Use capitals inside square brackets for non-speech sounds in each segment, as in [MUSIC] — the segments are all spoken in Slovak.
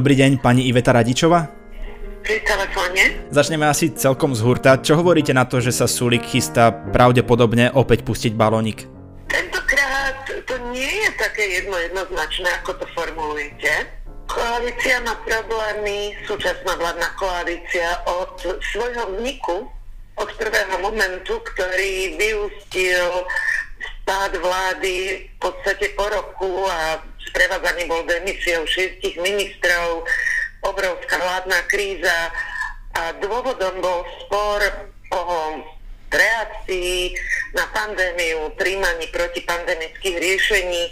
Dobrý deň, pani Iveta Radičová. Pri telefóne. Začneme asi celkom z hurta. Čo hovoríte na to, že sa Sulik chystá pravdepodobne opäť pustiť balónik? Tentokrát to nie je také jedno jednoznačné, ako to formulujete. Koalícia má problémy, súčasná vládna koalícia od svojho vzniku, od prvého momentu, ktorý vyústil spád vlády v podstate po roku a sprevádzaný bol demisiou šiestich ministrov, obrovská vládna kríza a dôvodom bol spor o reakcii na pandémiu, príjmaní protipandemických riešení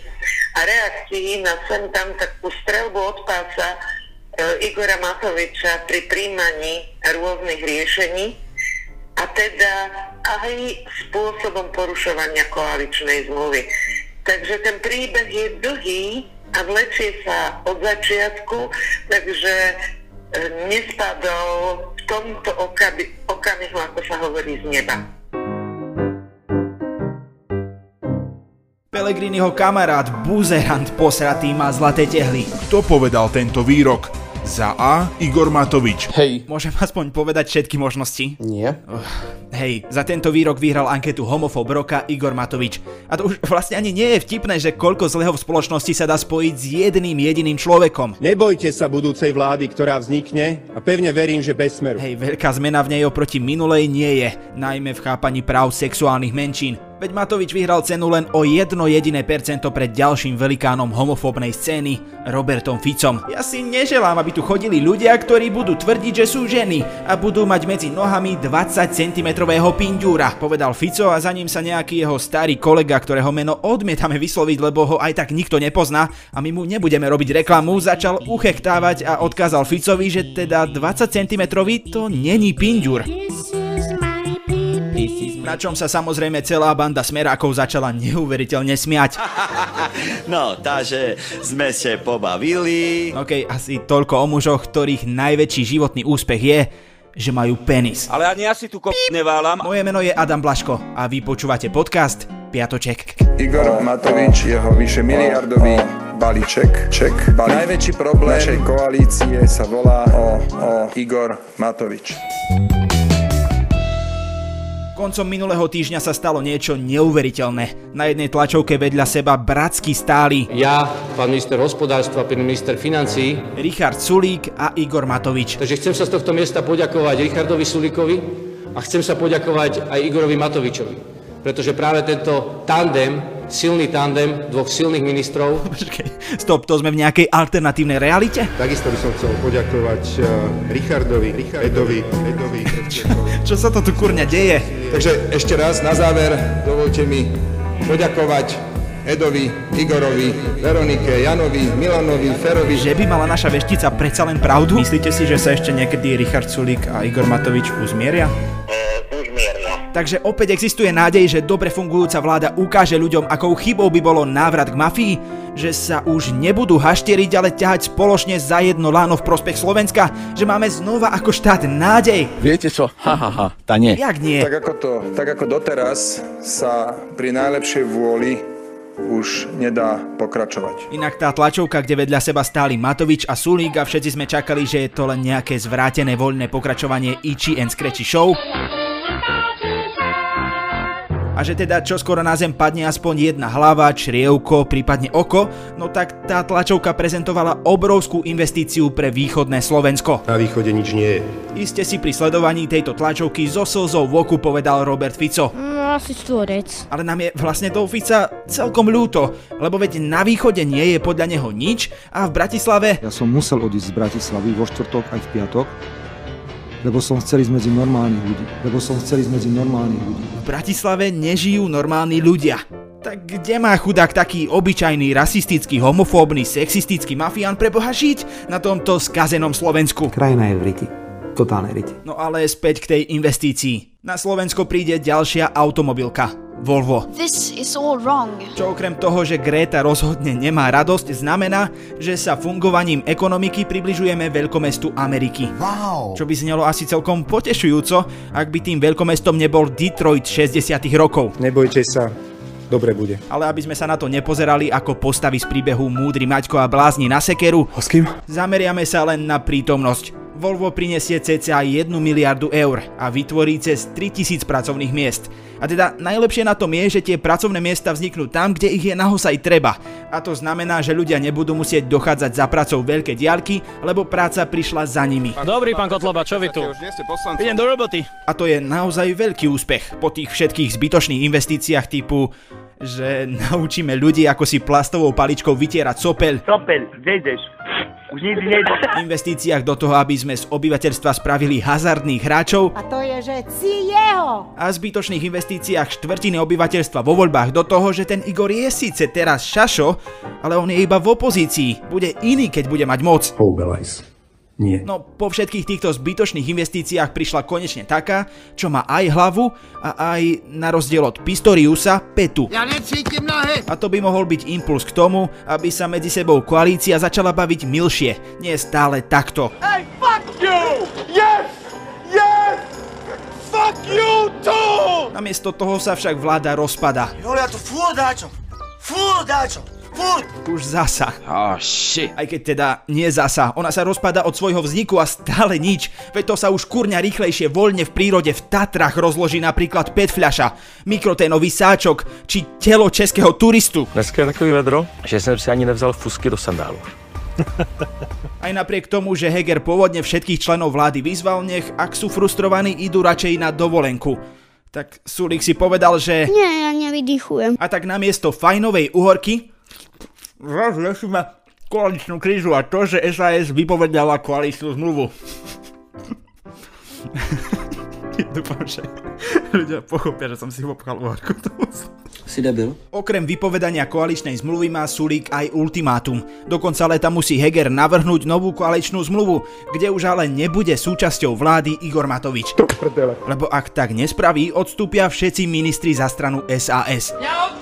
a reakcií na sem tam takú strelbu od pása e, Igora Matoviča pri príjmaní rôznych riešení a teda aj spôsobom porušovania koaličnej zmluvy. Takže ten príbeh je dlhý a vlečie sa od začiatku, takže e, nespadol v tomto okami, okamihu, ako sa hovorí, z neba. Pelegriniho kamarát, buzerant posratý má zlaté tehly. Kto povedal tento výrok? Za A. Igor Matovič. Hej. Môžem aspoň povedať všetky možnosti? Nie. Hej, za tento výrok vyhral anketu homofób roka Igor Matovič. A to už vlastne ani nie je vtipné, že koľko zlého v spoločnosti sa dá spojiť s jedným jediným človekom. Nebojte sa budúcej vlády, ktorá vznikne a pevne verím, že bez smeru. Hej, veľká zmena v nej oproti minulej nie je, najmä v chápaní práv sexuálnych menšín. Veď Matovič vyhral cenu len o jedno jediné percento pred ďalším velikánom homofóbnej scény, Robertom Ficom. Ja si neželám, aby tu chodili ľudia, ktorí budú tvrdiť, že sú ženy a budú mať medzi nohami 20 cm pindúra, povedal Fico a za ním sa nejaký jeho starý kolega, ktorého meno odmietame vysloviť, lebo ho aj tak nikto nepozná a my mu nebudeme robiť reklamu, začal uchechtávať a odkázal Ficovi, že teda 20 cm to není pindúr. Na čom sa samozrejme celá banda smerákov začala neuveriteľne smiať. [LAUGHS] No, takže sme sa pobavili. OK, asi toľko o mužoch, ktorých najväčší životný úspech je, že majú penis. Ale ani ja si tu ko... neválam. Moje meno je Adam Blaško a vy počúvate podcast Piatoček. Igor Matovič, jeho vyše miliardový balíček, ček, balík. Najväčší problém našej koalície sa volá o, o Igor Matovič. Koncom minulého týždňa sa stalo niečo neuveriteľné. Na jednej tlačovke vedľa seba bratsky stáli Ja, pán minister hospodárstva, pán minister financí. Richard Sulík a Igor Matovič. Takže chcem sa z tohto miesta poďakovať Richardovi Sulíkovi a chcem sa poďakovať aj Igorovi Matovičovi. Pretože práve tento tandem, silný tandem dvoch silných ministrov, [LAUGHS] Počkej, stop, to sme v nejakej alternatívnej realite? Takisto by som chcel poďakovať eh, Richardovi, Edovi, Edovi. [LAUGHS] Čo sa to tu kurňa deje? Takže ešte raz na záver dovolte mi poďakovať Edovi, Igorovi, Veronike, Janovi, Milanovi, Ferovi, Že by mala naša veštica predsa len pravdu? Myslíte si, že sa ešte niekedy Richard Sulík a Igor Matovič uzmieria? Takže opäť existuje nádej, že dobre fungujúca vláda ukáže ľuďom, akou chybou by bolo návrat k mafii, že sa už nebudú hašteriť, ale ťahať spoločne za jedno láno v prospech Slovenska, že máme znova ako štát nádej. Viete čo? Ha, ha, ha, tá nie. Jak nie? Tak ako, to, tak ako doteraz sa pri najlepšej vôli už nedá pokračovať. Inak tá tlačovka, kde vedľa seba stáli Matovič a Sulík a všetci sme čakali, že je to len nejaké zvrátené voľné pokračovanie Ichi and Scratchy Show. A že teda čoskoro na zem padne aspoň jedna hlava, črievko, prípadne oko, no tak tá tlačovka prezentovala obrovskú investíciu pre východné Slovensko. Na východe nič nie je. Iste si pri sledovaní tejto tlačovky zo slzou v oku povedal Robert Fico. No, asi štvorec. Ale nám je vlastne toho Fica celkom ľúto, lebo veď na východe nie je podľa neho nič a v Bratislave Ja som musel odísť z Bratislavy vo štvrtok aj v piatok, lebo som chcel ísť medzi normálnych ľudí. Lebo som chcel ísť medzi normálnych ľudí. v Bratislave nežijú normálni ľudia. Tak kde má chudák taký obyčajný, rasistický, homofóbny, sexistický mafián pre Boha žiť na tomto skazenom Slovensku? Krajina je v riti. Totálne riti. No ale späť k tej investícii. Na Slovensko príde ďalšia automobilka. Volvo. This is all wrong. Čo okrem toho, že Gréta rozhodne nemá radosť, znamená, že sa fungovaním ekonomiky približujeme veľkomestu Ameriky. Wow. Čo by znelo asi celkom potešujúco, ak by tým veľkomestom nebol Detroit 60 rokov. Nebojte sa, dobre bude. Ale aby sme sa na to nepozerali ako postavy z príbehu Múdry Maťko a blázni na sekeru, A s kým? zameriame sa len na prítomnosť. Volvo prinesie cca 1 miliardu eur a vytvorí cez 3000 pracovných miest. A teda najlepšie na tom je, že tie pracovné miesta vzniknú tam, kde ich je naozaj treba. A to znamená, že ľudia nebudú musieť dochádzať za pracou veľké diaľky, lebo práca prišla za nimi. Dobrý, pán Kotloba, čo vy tu? Idem do roboty. A to je naozaj veľký úspech po tých všetkých zbytočných investíciách typu že naučíme ľudí, ako si plastovou paličkou vytierať sopeľ. Sopeľ, kde ideš? Už nikdy nejdeš. investíciách do toho, aby sme z obyvateľstva spravili hazardných hráčov A to je, že si jeho. a zbytočných investíciách štvrtiny obyvateľstva vo voľbách do toho, že ten Igor je síce teraz šašo, ale on je iba v opozícii. Bude iný, keď bude mať moc. Houbelajs. Nie. No po všetkých týchto zbytočných investíciách prišla konečne taká, čo má aj hlavu a aj na rozdiel od Pistoriusa petu. Ja necítim nohy! A to by mohol byť impuls k tomu, aby sa medzi sebou koalícia začala baviť milšie, nie stále takto. Hey, fuck you! Yes! Yes! Fuck you too! Namiesto toho sa však vláda rozpada. Julia, to furt dáčo! Furt dáčo! Už zasa. Oh, shit. Aj keď teda nie zasa, ona sa rozpada od svojho vzniku a stále nič. Veď to sa už kurňa rýchlejšie voľne v prírode v Tatrach rozloží napríklad PET fľaša, mikroténový sáčok či telo českého turistu. Dneska je takový vedro, že jsem si ani nevzal fusky do sandálu. [LAUGHS] Aj napriek tomu, že Heger pôvodne všetkých členov vlády vyzval, nech ak sú frustrovaní, idú radšej na dovolenku. Tak Sulik si povedal, že... Nie, ja nevydýchujem. A tak namiesto fajnovej uhorky zase riešime koaličnú krízu a to, že SAS vypovedala koaličnú zmluvu. Dúfam, že ľudia pochopia, že som si obchal uhorku. Si debil? Okrem vypovedania koaličnej zmluvy má Sulík aj ultimátum. Do konca leta musí Heger navrhnúť novú koaličnú zmluvu, kde už ale nebude súčasťou vlády Igor Matovič. Lebo ak tak nespraví, odstúpia všetci ministri za stranu SAS. Ja!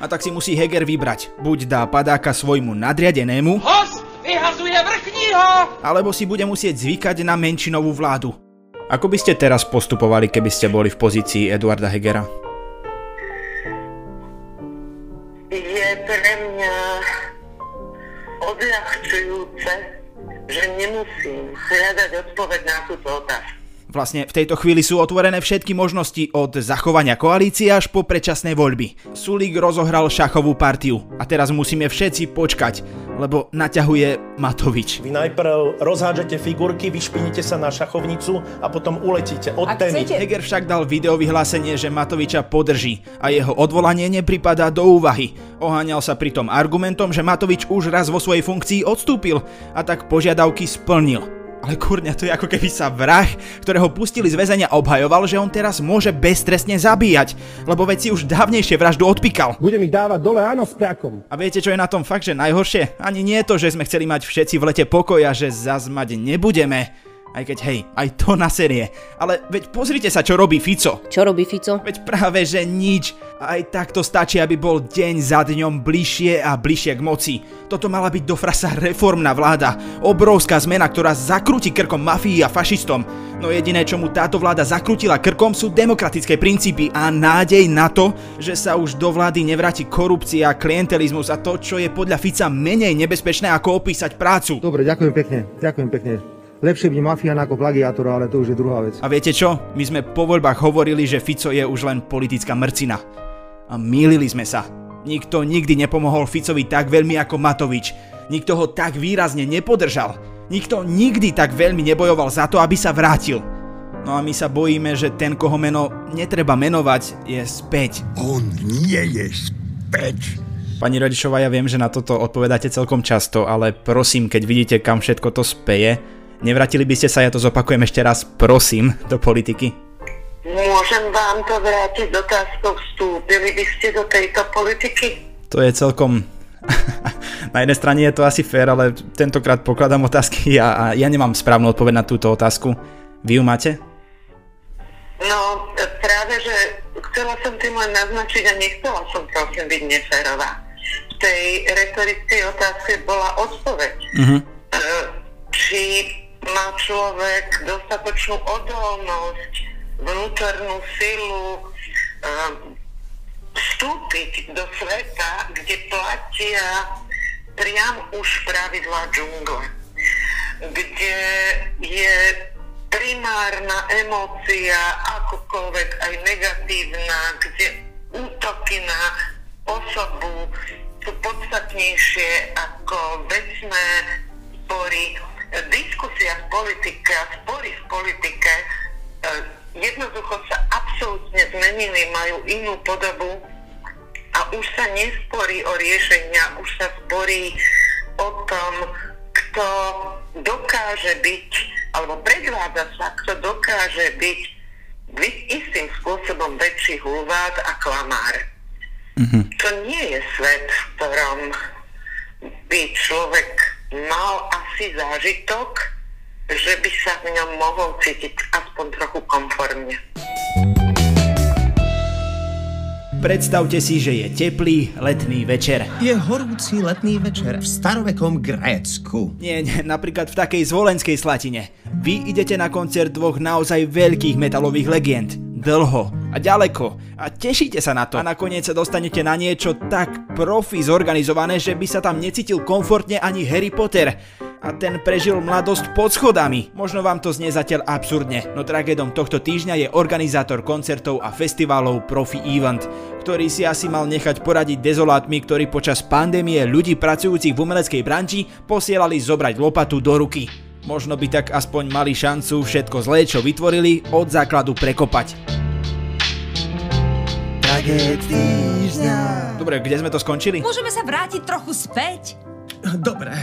A tak si musí Heger vybrať. Buď dá padáka svojmu nadriadenému, Host vyhazuje vrchního! alebo si bude musieť zvykať na menšinovú vládu. Ako by ste teraz postupovali, keby ste boli v pozícii Eduarda Hegera? Je pre mňa odľahčujúce, že nemusím hľadať odpoveď na túto otázku. Vlastne v tejto chvíli sú otvorené všetky možnosti od zachovania koalície až po predčasné voľby. Sulík rozohral šachovú partiu a teraz musíme všetci počkať, lebo naťahuje Matovič. Vy najprv rozhádžete figurky, vyšpinite sa na šachovnicu a potom uletíte od témy. Heger však dal video vyhlásenie, že Matoviča podrží a jeho odvolanie nepripadá do úvahy. Oháňal sa pritom argumentom, že Matovič už raz vo svojej funkcii odstúpil a tak požiadavky splnil. Ale kurňa, to je ako keby sa vrah, ktorého pustili z väzenia, obhajoval, že on teraz môže beztrestne zabíjať, lebo veci už dávnejšie vraždu odpíkal. Budem ich dávať dole, áno, s prakom. A viete, čo je na tom fakt, že najhoršie? Ani nie je to, že sme chceli mať všetci v lete pokoj a že zas mať nebudeme. Aj keď hej, aj to na série. Ale veď pozrite sa, čo robí Fico. Čo robí Fico? Veď práve, že nič. Aj takto stačí, aby bol deň za dňom bližšie a bližšie k moci. Toto mala byť do frasa reformná vláda. Obrovská zmena, ktorá zakrúti krkom mafii a fašistom. No jediné, čo mu táto vláda zakrutila krkom, sú demokratické princípy a nádej na to, že sa už do vlády nevráti korupcia, klientelizmus a to, čo je podľa Fica menej nebezpečné ako opísať prácu. Dobre, ďakujem pekne, ďakujem pekne. Lepšie byť mafián ako plagiátor, ale to už je druhá vec. A viete čo? My sme po voľbách hovorili, že Fico je už len politická mrcina. A mýlili sme sa. Nikto nikdy nepomohol Ficovi tak veľmi ako Matovič. Nikto ho tak výrazne nepodržal. Nikto nikdy tak veľmi nebojoval za to, aby sa vrátil. No a my sa bojíme, že ten, koho meno netreba menovať, je späť. On nie je späť. Pani Rodičová, ja viem, že na toto odpovedáte celkom často, ale prosím, keď vidíte, kam všetko to speje, Nevratili by ste sa, ja to zopakujem ešte raz, prosím, do politiky? Môžem vám to vrátiť otázkou, vstúpili by ste do tejto politiky? To je celkom... [LAUGHS] na jednej strane je to asi fér, ale tentokrát pokladám otázky a, a ja nemám správnu odpoveď na túto otázku. Vy ju máte? No, práve, že chcela som tým len naznačiť a nechcela som prosím byť neférová. V tej retorickej otázke bola odpoveď. Mhm. Či má človek dostatočnú odolnosť, vnútornú silu, vstúpiť do sveta, kde platia priam už pravidla džungle, kde je primárna emócia akokoľvek aj negatívna, kde útoky na osobu sú podstatnejšie ako vecné spory. Diskusia v politike a spory v politike e, jednoducho sa absolútne zmenili, majú inú podobu a už sa nesporí o riešenia, už sa sporí o tom, kto dokáže byť, alebo predvádza sa, kto dokáže byť, byť istým spôsobom väčší hulvát a klamár. Mm-hmm. To nie je svet, v ktorom by človek mal asi zážitok, že by sa v ňom mohol cítiť aspoň trochu konformne. Predstavte si, že je teplý letný večer. Je horúci letný večer v starovekom Grécku. Nie, nie, napríklad v takej zvolenskej slatine. Vy idete na koncert dvoch naozaj veľkých metalových legend. Dlho a ďaleko a tešíte sa na to. A nakoniec sa dostanete na niečo tak profi zorganizované, že by sa tam necítil komfortne ani Harry Potter a ten prežil mladosť pod schodami. Možno vám to znie zatiaľ absurdne, no tragédom tohto týždňa je organizátor koncertov a festivalov Profi Event, ktorý si asi mal nechať poradiť dezolátmi, ktorí počas pandémie ľudí pracujúcich v umeleckej branži posielali zobrať lopatu do ruky. Možno by tak aspoň mali šancu všetko zlé, čo vytvorili, od základu prekopať. Dobre, kde sme to skončili? Môžeme sa vrátiť trochu späť? Dobre,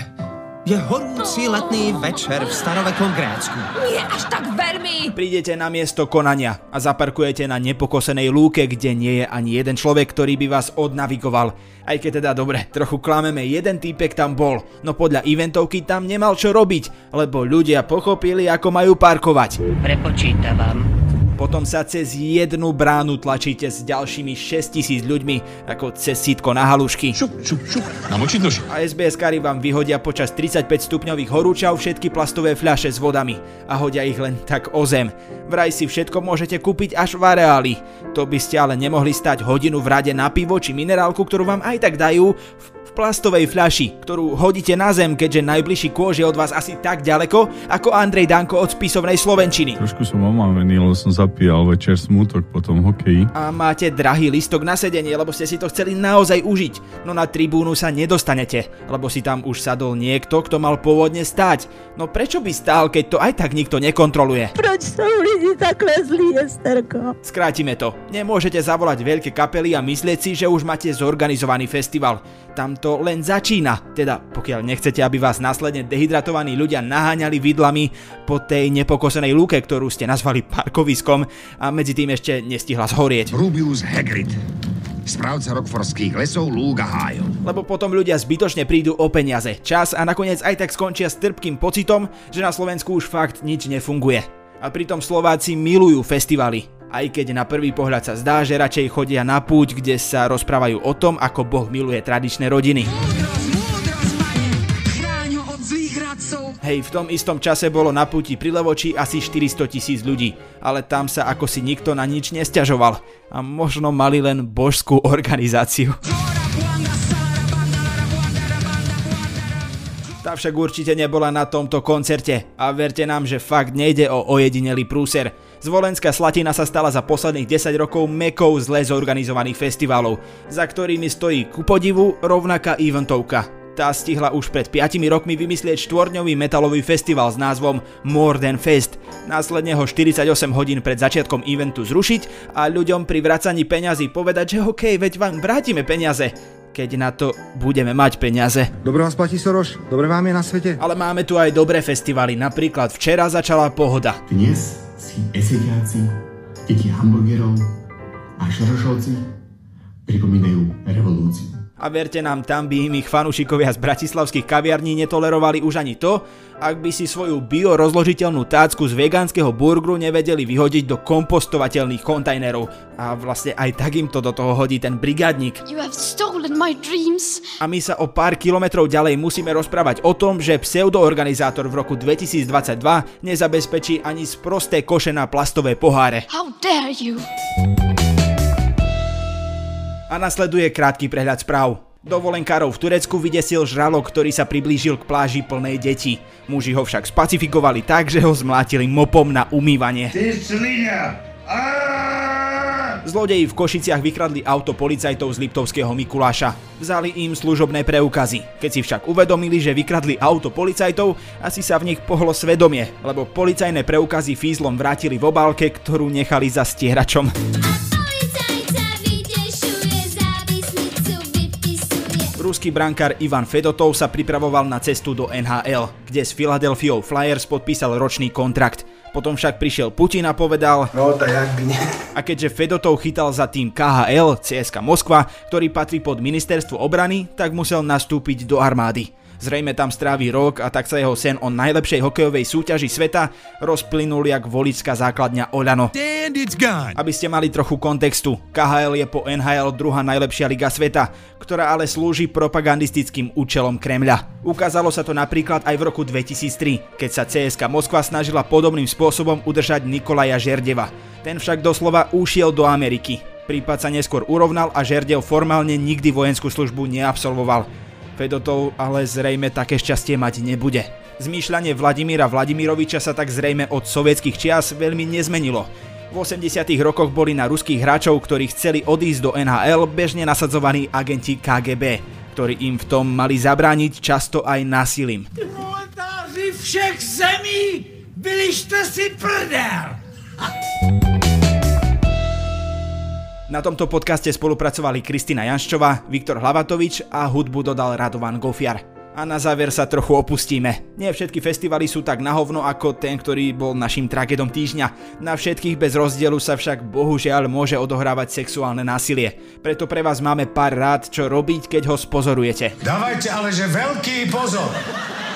je horúci letný večer v starovekom Grécku. Nie až tak veľmi. Prídete na miesto konania a zaparkujete na nepokosenej lúke, kde nie je ani jeden človek, ktorý by vás odnavigoval. Aj keď teda dobre, trochu klameme, jeden týpek tam bol, no podľa eventovky tam nemal čo robiť, lebo ľudia pochopili, ako majú parkovať. Prepočítavam. Potom sa cez jednu bránu tlačíte s ďalšími 6000 ľuďmi, ako cez sítko na halušky. Šup, šup, šup, namočiť nož. A SBS kary vám vyhodia počas 35 stupňových horúčav všetky plastové fľaše s vodami a hodia ich len tak o zem. Vraj si všetko môžete kúpiť až v areáli. To by ste ale nemohli stať hodinu v rade na pivo či minerálku, ktorú vám aj tak dajú v plastovej fľaši, ktorú hodíte na zem, keďže najbližší kôž je od vás asi tak ďaleko, ako Andrej Danko od spisovnej Slovenčiny. Trošku som omavený, lebo som zapíjal večer smutok po tom hokeji. A máte drahý listok na sedenie, lebo ste si to chceli naozaj užiť. No na tribúnu sa nedostanete, lebo si tam už sadol niekto, kto mal pôvodne stáť. No prečo by stál, keď to aj tak nikto nekontroluje? Proč sú lidi takhle zlí, Esterko? Skrátime to. Nemôžete zavolať veľké kapely a myslieť si, že už máte zorganizovaný festival. Tam to len začína. Teda pokiaľ nechcete, aby vás následne dehydratovaní ľudia naháňali vidlami po tej nepokosenej lúke, ktorú ste nazvali parkoviskom a medzi tým ešte nestihla zhorieť. Rubius Hagrid správca rokforských lesov Lúga Hájov. Lebo potom ľudia zbytočne prídu o peniaze, čas a nakoniec aj tak skončia s trpkým pocitom, že na Slovensku už fakt nič nefunguje. A pritom Slováci milujú festivaly aj keď na prvý pohľad sa zdá, že radšej chodia na púť, kde sa rozprávajú o tom, ako Boh miluje tradičné rodiny. Hej, v tom istom čase bolo na púti pri Levoči asi 400 tisíc ľudí, ale tam sa ako si nikto na nič nestiažoval a možno mali len božskú organizáciu. Tá však určite nebola na tomto koncerte a verte nám, že fakt nejde o ojedinelý prúser. Zvolenská Slatina sa stala za posledných 10 rokov mekou zle zorganizovaných festivalov, za ktorými stojí ku podivu rovnaká eventovka. Tá stihla už pred 5 rokmi vymyslieť štvorňový metalový festival s názvom More Than Fest. Následne ho 48 hodín pred začiatkom eventu zrušiť a ľuďom pri vracaní peňazí povedať, že OK, veď vám vrátime peniaze keď na to budeme mať peniaze. Dobre vás platí Soroš, dobre vám je na svete. Ale máme tu aj dobré festivaly, napríklad včera začala Pohoda. Dnes si esediaci, deti hamburgerov a šorošovci pripomínajú revolúciu a verte nám, tam by im ich fanúšikovia z bratislavských kaviarní netolerovali už ani to, ak by si svoju bio rozložiteľnú tácku z vegánskeho burgeru nevedeli vyhodiť do kompostovateľných kontajnerov. A vlastne aj tak im to do toho hodí ten brigádnik. A my sa o pár kilometrov ďalej musíme rozprávať o tom, že pseudoorganizátor v roku 2022 nezabezpečí ani sprosté koše na plastové poháre. How dare you? A nasleduje krátky prehľad správ. Dovolenkárov v Turecku vydesil žralok, ktorý sa priblížil k pláži plnej detí. Muži ho však spacifikovali tak, že ho zmlátili mopom na umývanie. Ty! Zlodeji v Košiciach vykradli auto policajtov z Liptovského Mikuláša. Vzali im služobné preukazy. Keď si však uvedomili, že vykradli auto policajtov, asi sa v nich pohlo svedomie, lebo policajné preukazy fízlom vrátili v obálke, ktorú nechali za stieračom. Ruský brankár Ivan Fedotov sa pripravoval na cestu do NHL, kde s Philadelphia Flyers podpísal ročný kontrakt. Potom však prišiel Putin a povedal No tak jak by nie. A keďže Fedotov chytal za tým KHL, CSK Moskva, ktorý patrí pod ministerstvo obrany, tak musel nastúpiť do armády. Zrejme tam strávi rok a tak sa jeho sen o najlepšej hokejovej súťaži sveta rozplynul jak volická základňa Oľano. Aby ste mali trochu kontextu, KHL je po NHL druhá najlepšia liga sveta, ktorá ale slúži propagandistickým účelom Kremľa. Ukázalo sa to napríklad aj v roku 2003, keď sa CSK Moskva snažila podobným spôsobom udržať Nikolaja Žerdeva. Ten však doslova ušiel do Ameriky. Prípad sa neskôr urovnal a Žerdev formálne nikdy vojenskú službu neabsolvoval. Fedotov ale zrejme také šťastie mať nebude. Zmýšľanie Vladimíra Vladimiroviča sa tak zrejme od sovietských čias veľmi nezmenilo. V 80 rokoch boli na ruských hráčov, ktorí chceli odísť do NHL, bežne nasadzovaní agenti KGB, ktorí im v tom mali zabrániť často aj násilím. Proletáři všech zemí, vylište si prdel! Na tomto podcaste spolupracovali Kristina Janščová, Viktor Hlavatovič a hudbu dodal Radovan Gofiar. A na záver sa trochu opustíme. Nie všetky festivaly sú tak na hovno ako ten, ktorý bol našim tragedom týždňa. Na všetkých bez rozdielu sa však bohužiaľ môže odohrávať sexuálne násilie. Preto pre vás máme pár rád, čo robiť, keď ho spozorujete. Dávajte ale že veľký pozor!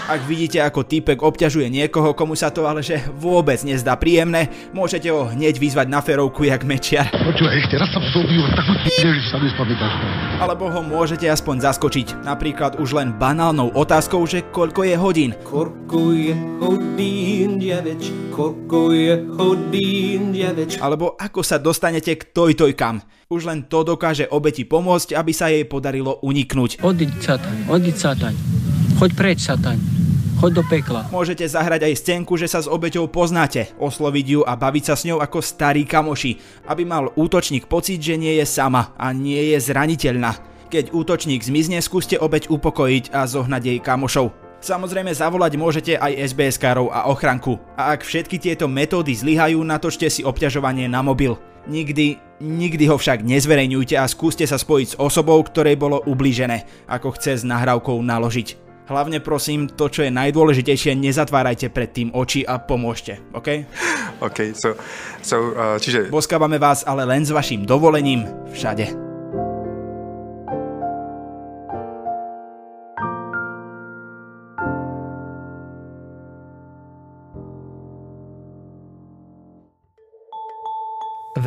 Ak vidíte, ako týpek obťažuje niekoho, komu sa to ale že vôbec nezdá príjemné, môžete ho hneď vyzvať na ferovku jak mečiar. Počúvaj, ešte raz sa vstúpil, tak že sa nespamätáš. Alebo ho môžete aspoň zaskočiť, napríklad už len banálnou otázkou, že koľko je hodín. Koľko je hodín, diaveč, koľko je hodín, diaveč. Alebo ako sa dostanete k tojtojkam. Už len to dokáže obeti pomôcť, aby sa jej podarilo uniknúť. Odiť sataň, odiť sataň. Choď preč, sataň. Choď do pekla. Môžete zahrať aj scénku, že sa s obeťou poznáte, osloviť ju a baviť sa s ňou ako starí kamoši, aby mal útočník pocit, že nie je sama a nie je zraniteľná. Keď útočník zmizne, skúste obeť upokojiť a zohnať jej kamošov. Samozrejme zavolať môžete aj SBS-károv a ochranku. A ak všetky tieto metódy zlyhajú, natočte si obťažovanie na mobil. Nikdy, nikdy ho však nezverejňujte a skúste sa spojiť s osobou, ktorej bolo ublížené, ako chce s nahrávkou naložiť. Hlavne prosím, to čo je najdôležitejšie, nezatvárajte pred tým oči a pomôžte, OK? [LAUGHS] OK, so, so uh, čiže... Boskávame vás ale len s vašim dovolením všade.